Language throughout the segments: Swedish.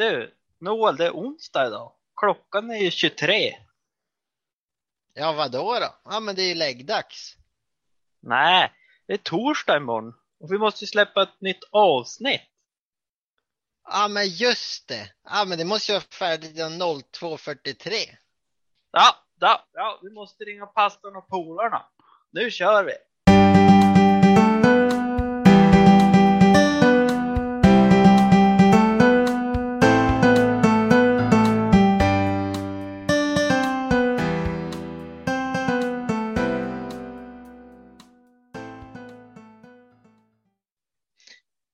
Du, Noel, det är onsdag idag. Klockan är ju 23. Ja, vadå då? Ja, men det är ju läggdags. Nej, det är torsdag imorgon. Och vi måste ju släppa ett nytt avsnitt. Ja, men just det. Ja, men det måste ju vara färdigt 02.43. Ja, ja, ja, vi måste ringa pastorn och polarna. Nu kör vi!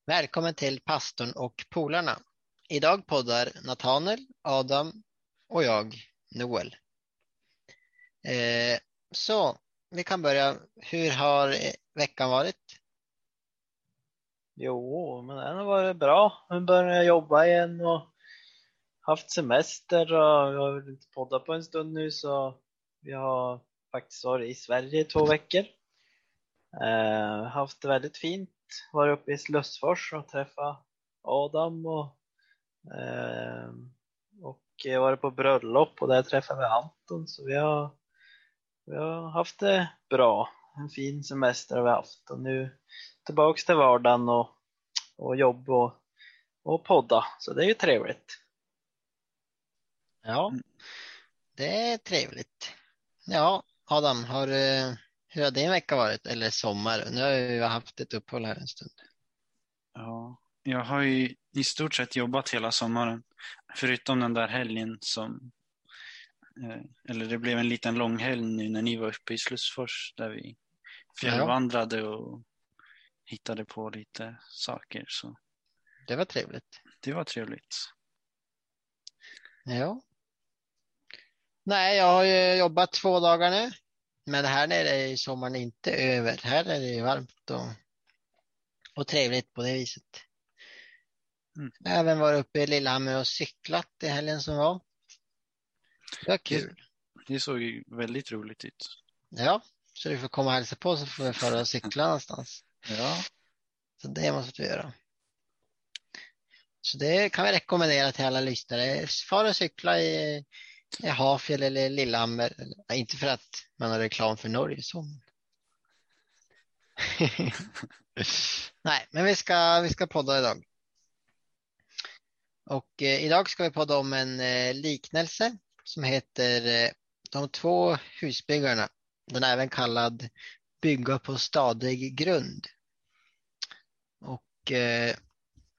Välkommen till pastorn och polarna. Idag poddar Nathanael, Adam och jag, Noel. Eh, så, vi kan börja. Hur har veckan varit? Jo, men den har varit bra. Nu börjar jobba igen och haft semester och vi har inte poddat på en stund nu så vi har faktiskt varit i Sverige i två veckor. Eh, haft det väldigt fint. Varit uppe i Slussfors och träffat Adam och, eh, och varit på bröllop och där träffade vi Anton så vi har, vi har haft det bra. En fin semester har vi haft och nu tillbaks till vardagen och, och jobb och, och podda så det är ju trevligt. Ja, det är trevligt. Ja, Adam, har du hur har din vecka varit? Eller sommar? Nu har vi haft ett uppehåll här en stund. Ja, jag har ju i stort sett jobbat hela sommaren. Förutom den där helgen som, eh, eller det blev en liten långhelg nu när ni var uppe i Slussfors där vi fjällvandrade och hittade på lite saker. Så det var trevligt. Det var trevligt. Ja. Nej, jag har ju jobbat två dagar nu. Men här nere är sommaren inte över. Här är det varmt och, och trevligt på det viset. Mm. Även varit uppe i Lillehammer och cyklat i helgen som var. Det var kul. Det, det såg ju väldigt roligt ut. Ja, så du får komma och hälsa på så får vi föra och cykla någonstans. Ja. Så det måste vi göra. Så det kan vi rekommendera till alla lyssnare. Far och cykla i Hafjäll eller Lillehammer. Inte för att man har reklam för Norge så. Nej, men vi ska, vi ska podda idag. Och eh, idag ska vi podda om en eh, liknelse som heter eh, De två husbyggarna. Den är även kallad Bygga på stadig grund. Och eh,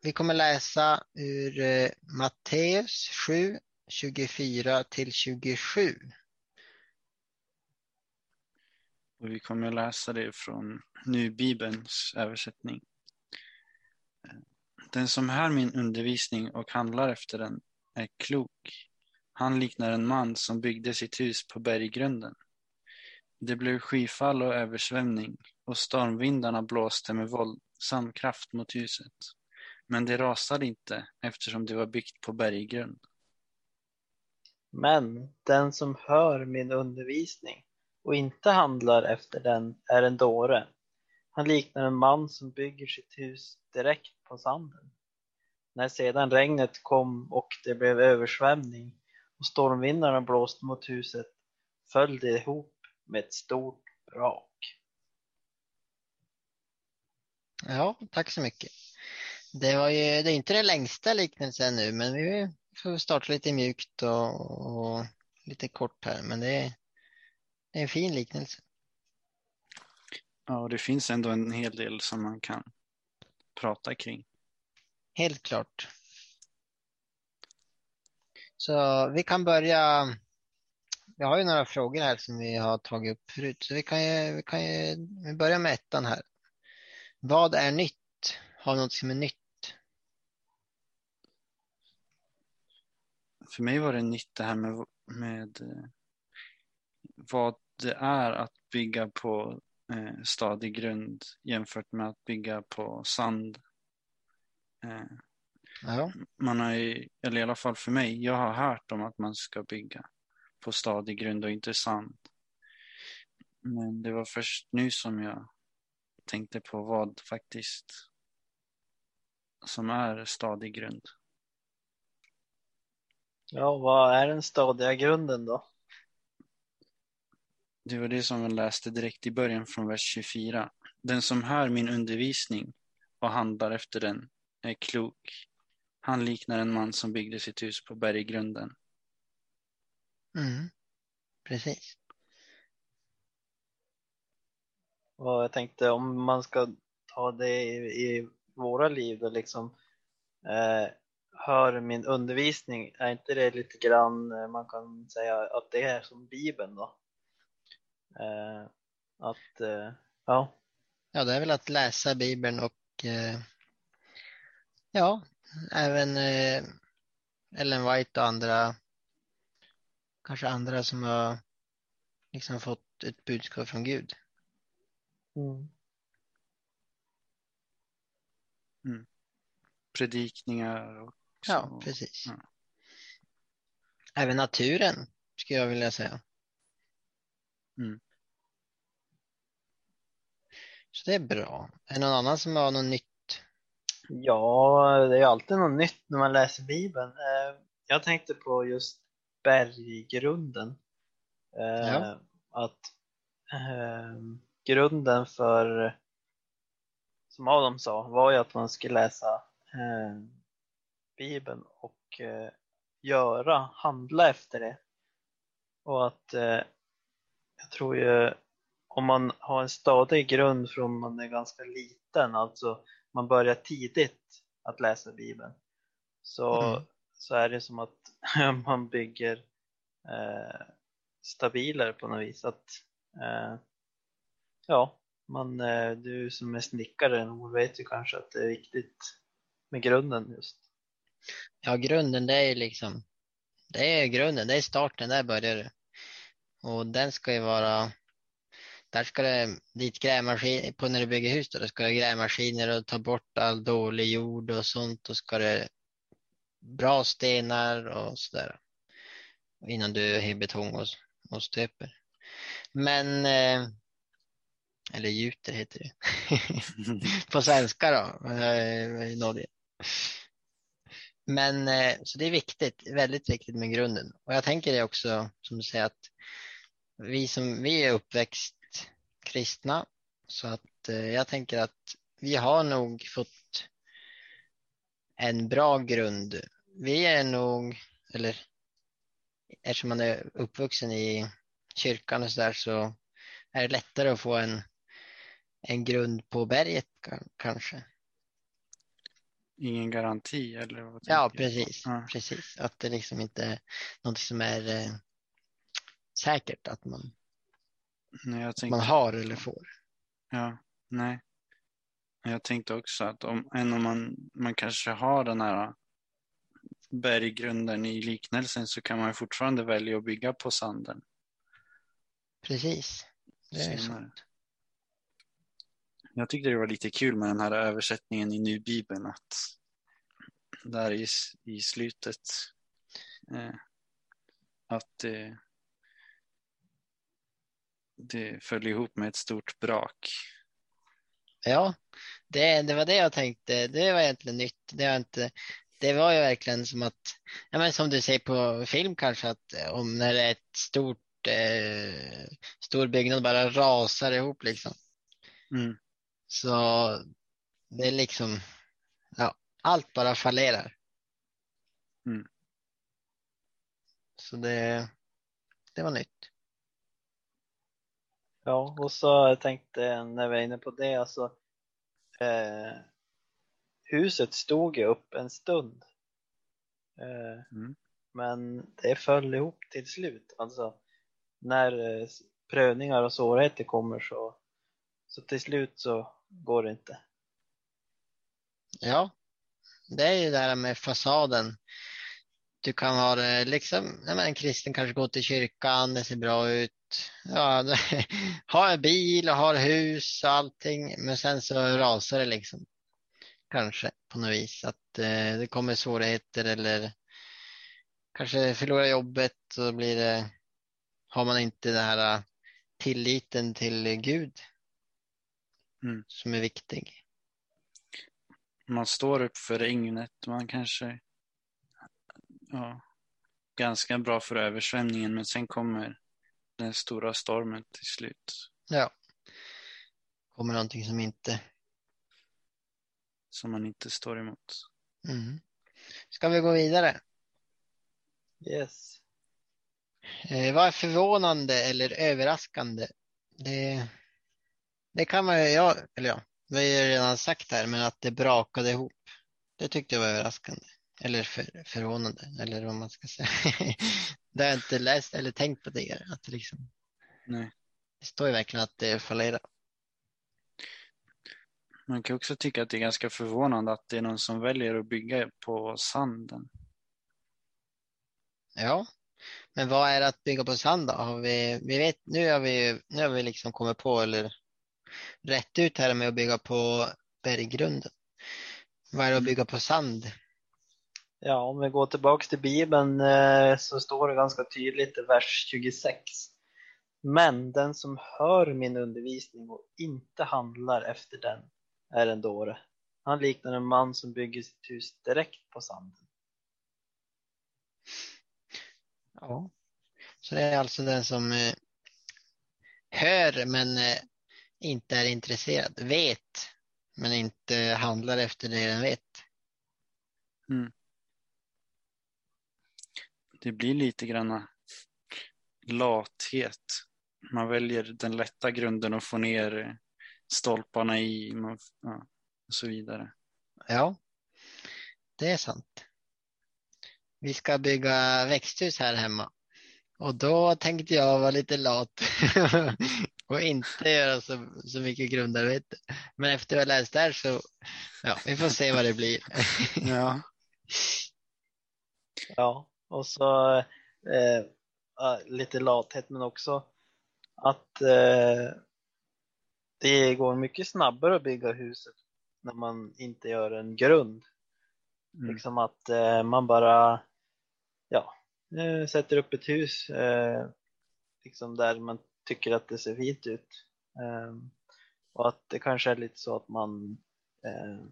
vi kommer läsa ur eh, Matteus 7, 24 till 27. Och vi kommer läsa det från Nybibelns översättning. Den som hör min undervisning och handlar efter den är klok. Han liknar en man som byggde sitt hus på berggrunden. Det blev skyfall och översvämning och stormvindarna blåste med våldsam kraft mot huset. Men det rasade inte eftersom det var byggt på berggrund. Men den som hör min undervisning och inte handlar efter den är en dåre. Han liknar en man som bygger sitt hus direkt på sanden. När sedan regnet kom och det blev översvämning och stormvindarna blåste mot huset föll det ihop med ett stort brak. Ja, tack så mycket. Det var ju, det är inte den längsta liknelsen nu, men vi får starta lite mjukt och, och lite kort här, men det är, det är en fin liknelse. Ja, och det finns ändå en hel del som man kan prata kring. Helt klart. Så vi kan börja. Vi har ju några frågor här som vi har tagit upp förut, så vi kan ju, vi kan ju vi börjar med ettan här. Vad är nytt? Har något som är nytt? För mig var det nytt det här med, med eh, vad det är att bygga på eh, stadig grund jämfört med att bygga på sand. Eh, ja. Man har ju, eller i alla fall för mig, jag har hört om att man ska bygga på stadig grund och inte sand. Men det var först nu som jag tänkte på vad faktiskt som är stadig grund. Ja, vad är den stadiga grunden då? Det var det som jag läste direkt i början från vers 24. Den som hör min undervisning och handlar efter den är klok. Han liknar en man som byggde sitt hus på berggrunden. Mm. Precis. Och jag tänkte om man ska ta det i, i våra liv då liksom eh, hör min undervisning, är inte det lite grann eh, man kan säga att det är som Bibeln då? Eh, att, eh, ja, Ja, det är väl att läsa Bibeln och eh, ja, även Ellen White och andra, kanske andra som har liksom fått ett budskap från Gud. mm. Predikningar och Ja, precis. ja. Även naturen skulle jag vilja säga. Mm. Så det är bra. Är det någon annan som har något nytt? Ja, det är alltid något nytt när man läser Bibeln. Eh, Jag tänkte på just berggrunden. Eh, Ja. Att eh, grunden för, som Adam sa, var ju att man skulle läsa Bibeln och eh, göra, handla efter det. Och att eh, jag tror ju om man har en stadig grund från man är ganska liten, alltså man börjar tidigt att läsa Bibeln, så, Mm. så är det som att man bygger eh, stabilare på något vis. Att, eh, ja, man, eh, du som är snickare vet ju kanske att det är viktigt med grunden just. Ja, grunden det är ju liksom, det är grunden, det är starten, där börjar det. Och den ska ju vara, där ska det, dit grävmaskin, på när du bygger hus då, det ska det grävmaskiner och ta bort all dålig jord och sånt och ska det bra stenar och sådär. Innan du har betong och, och stöper. Men, eh, eller gjuter heter det. på svenska då, eh, i Norge. Men eh, så det är viktigt, väldigt viktigt med grunden. Och jag tänker det också, som du säger, att vi som vi är uppväxt kristna, så att eh, jag tänker att vi har nog fått en bra grund. Vi är nog, eller eftersom man är uppvuxen i kyrkan och så där så är det lättare att få en, en grund på berget kanske. Ingen garanti eller? Vad Ja, precis. Ja. precis. Att det liksom inte är något som är eh, säkert att man, Nej, tänkte, man har eller får. ja, nej. Jag tänkte också att om, än om man, man kanske har den här berggrunden i liknelsen så kan man fortfarande välja att bygga på sanden Precis. Det är sant. Jag tyckte det var lite kul med den här översättningen i Nybibeln att där i, i slutet eh, att det, det föll ihop med ett stort brak. Ja, det, det var det jag tänkte. Det var egentligen nytt. Det var, inte, det var ju verkligen som att, ja, men som du säger på film kanske, att eh, om när det är ett stort, eh, stor byggnad bara rasar ihop liksom. Mm. Så det är liksom, ja, allt bara fallerar. Mm. Så det, det var nytt. Ja, och så tänkte jag när vi är inne på det, alltså eh, huset stod ju upp en stund. Eh, Mm. men det föll ihop till slut. Alltså när eh, prövningar och svårigheter kommer så, så till slut så går det inte. Ja, det är ju det här med fasaden. Du kan ha det liksom, men en kristen kanske går till kyrkan, det ser bra ut. Ja, har en bil och har hus och allting, men sen så rasar det liksom. Kanske på något vis att eh, det kommer svårigheter eller kanske förlorar jobbet och då blir det, har man inte den här eh, tilliten till Gud Mm. som är viktig. Man står upp för regnet, man kanske ja, ganska bra för översvämningen men sen kommer den stora stormen till slut. Ja. Kommer någonting som inte... Som man inte står emot. Mm. Ska vi gå vidare? Yes. Eh, vad är förvånande eller överraskande? Det, det kan man ju, ja, eller ja, vi har ju redan sagt här, men att det brakade ihop. Det tyckte jag var överraskande. Eller för, förvånande, eller vad man ska säga. det har jag inte läst eller tänkt på tidigare. Att det, liksom, Nej. det står ju verkligen att det fallerar. Man kan också tycka att det är ganska förvånande att det är någon som väljer att bygga på sanden. Ja, men vad är det att bygga på sand då? Har vi, vi vet, nu har vi, nu har vi liksom kommit på eller rätt ut här med att bygga på berggrunden. Vad är det att bygga på sand? Ja, om vi går tillbaks till Bibeln eh, så står det ganska tydligt i vers 26. Men den som hör min undervisning och inte handlar efter den är en dåre. Han liknar en man som bygger sitt hus direkt på sanden. Ja, så det är alltså den som eh, hör men eh, inte är intresserad, vet men inte handlar efter det den vet. Det blir lite grann lathet. Man väljer den lätta grunden och får ner stolparna i och så vidare. Ja, det är sant. Vi ska bygga växthus här hemma och då tänkte jag vara lite lat och inte göra så, så mycket grundarbete. Men efter att ha läst där så, ja, vi får se vad det blir. Ja, Ja, och så eh, lite lathet men också att eh, det går mycket snabbare att bygga huset när man inte gör en grund. Mm. Liksom att eh, man bara ja, eh, sätter upp ett hus eh, liksom där man tycker att det ser fint ut. Eh, och att det kanske är lite så att man eh,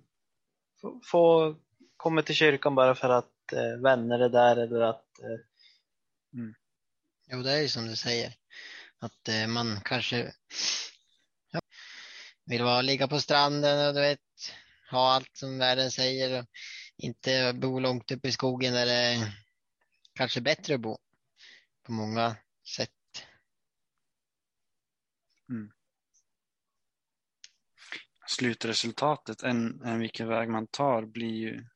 får, komma till kyrkan bara för att eh, vänner är där eller att eh, mm. Jo, det är ju som du säger. Att eh, man kanske ja, vill vara, ligga på stranden och du vet, ha allt som världen säger och inte bo långt upp i skogen där det är kanske bättre att bo på många sätt slutresultatet än, än vilken väg man tar blir ju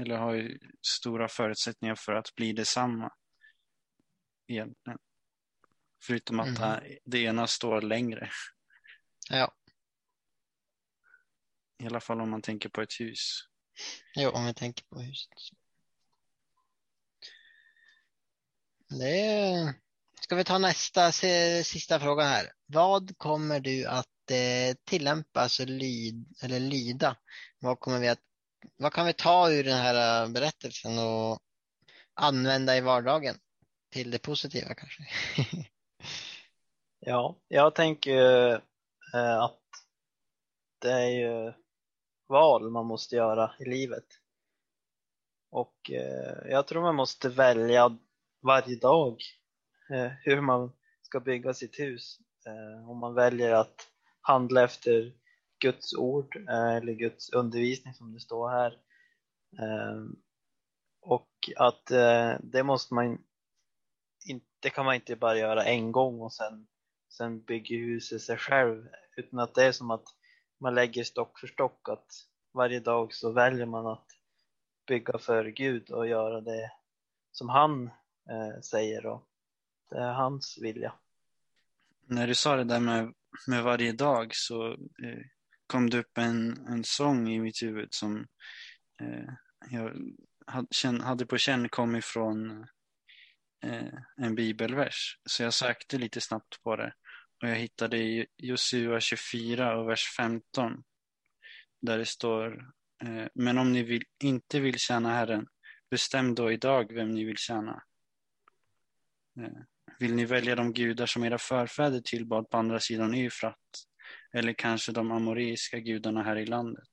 eller har ju stora förutsättningar för att bli detsamma egentligen. Förutom att Mhm. det ena står längre. Ja, I alla fall om man tänker på ett hus. jo, om vi tänker på huset. Det är... Ska vi ta nästa sista fråga här. Vad kommer du att eh, tillämpa, alltså lyd, eller lyda? Vad kommer vi att, vad kan vi ta ur den här eh, berättelsen och använda i vardagen? Till det positiva kanske? Ja, jag tänker eh, att det är ju val man måste göra i livet. Och eh, jag tror man måste välja varje dag Eh, hur man ska bygga sitt hus. Eh, om man väljer att handla efter Guds ord eh, eller Guds undervisning som det står här. Och att det måste man inte, kan man inte bara göra en gång och sen sen bygger huset sig själv utan att det är som att man lägger stock för stock att varje dag så väljer man att bygga för Gud och göra det som han eh, säger och det är hans vilja. När du sa det där med, med varje dag så eh, kom det upp en, en sång i mitt huvud som eh, jag hade, hade på känn kom ifrån eh, en bibelvers. Så jag sökte lite snabbt på det och jag hittade i Josua 24 och vers 15 där det står eh, Men om ni vill, inte vill tjäna Herren bestäm då idag vem ni vill tjäna. Eh, vill ni välja de gudar som era förfäder tillbad på andra sidan Eufrat eller kanske de amoreiska gudarna här i landet?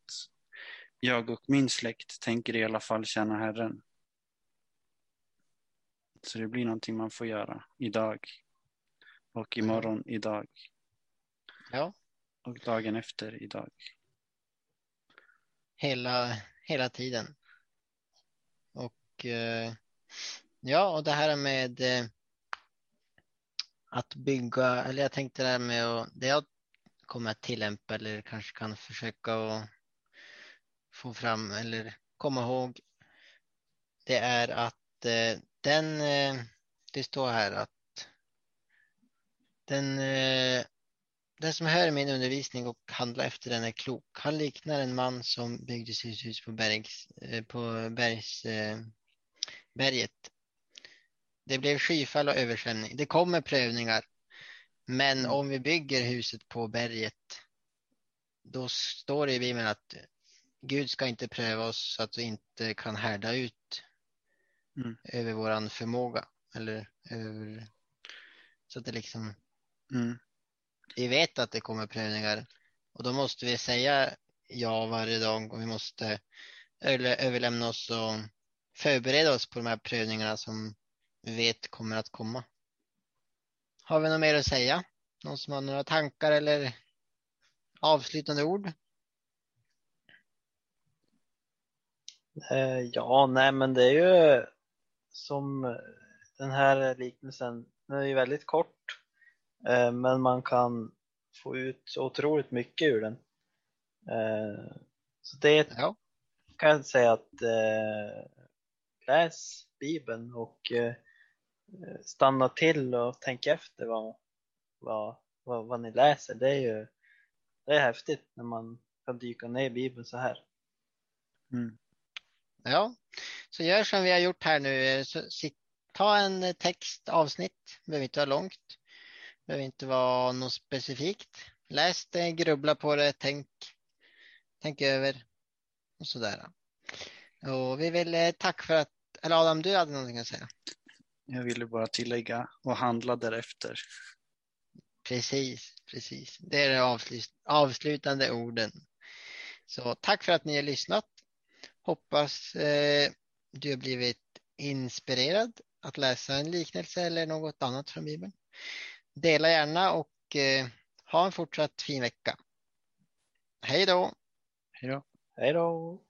Jag och min släkt tänker i alla fall tjäna Herren. Så det blir någonting man får göra idag. Och imorgon idag. Ja, Och dagen efter idag. hela, hela tiden. Och eh, ja, och det här med eh, att bygga, eller jag tänkte det här med att, det jag kommer att tillämpa eller kanske kan försöka att få fram eller komma ihåg. Det är att eh, den, eh, det står här att den, eh, den som hör min undervisning och handlar efter den är klok. Han liknar en man som byggde sitt hus på, bergs, eh, på bergs, eh, berget. Det blev skyfall och översvämning. Det kommer prövningar. Men Mm. om vi bygger huset på berget, då står det i Bibeln att Gud ska inte pröva oss så att vi inte kan härda ut Mm. över våran förmåga. Eller över, så att det liksom Mm. vi vet att det kommer prövningar och då måste vi säga ja varje dag och vi måste överlä- överlämna oss och förbereda oss på de här prövningarna som vet kommer att komma. Har vi något mer att säga? Någon som har några tankar eller avslutande ord? Eh, ja, nej men det är ju som den här liknelsen, den är ju väldigt kort. Eh, men man kan få ut otroligt mycket ur den. Eh, så det Ja, kan jag säga att läs Bibeln och Eh, stanna till och tänka efter vad, vad, vad, vad ni läser. Det är ju det är häftigt när man kan dyka ner i Bibeln så här. Mm. ja. Så gör som vi har gjort här nu. Eh, så ta en textavsnitt, behöver inte vara långt. Behöver inte vara något specifikt. Läs det, grubbla på det, tänk, tänk över och sådär. Och vi vill eh, tacka för att, eller Adam, du hade någonting att säga. Jag ville bara tillägga och handla därefter. Precis, precis. Det är de avslut, avslutande orden. Så tack för att ni har lyssnat. Hoppas eh, du har blivit inspirerad att läsa en liknelse eller något annat från Bibeln. Dela gärna och eh, ha en fortsatt fin vecka. Hej då! Hej då. Hej då!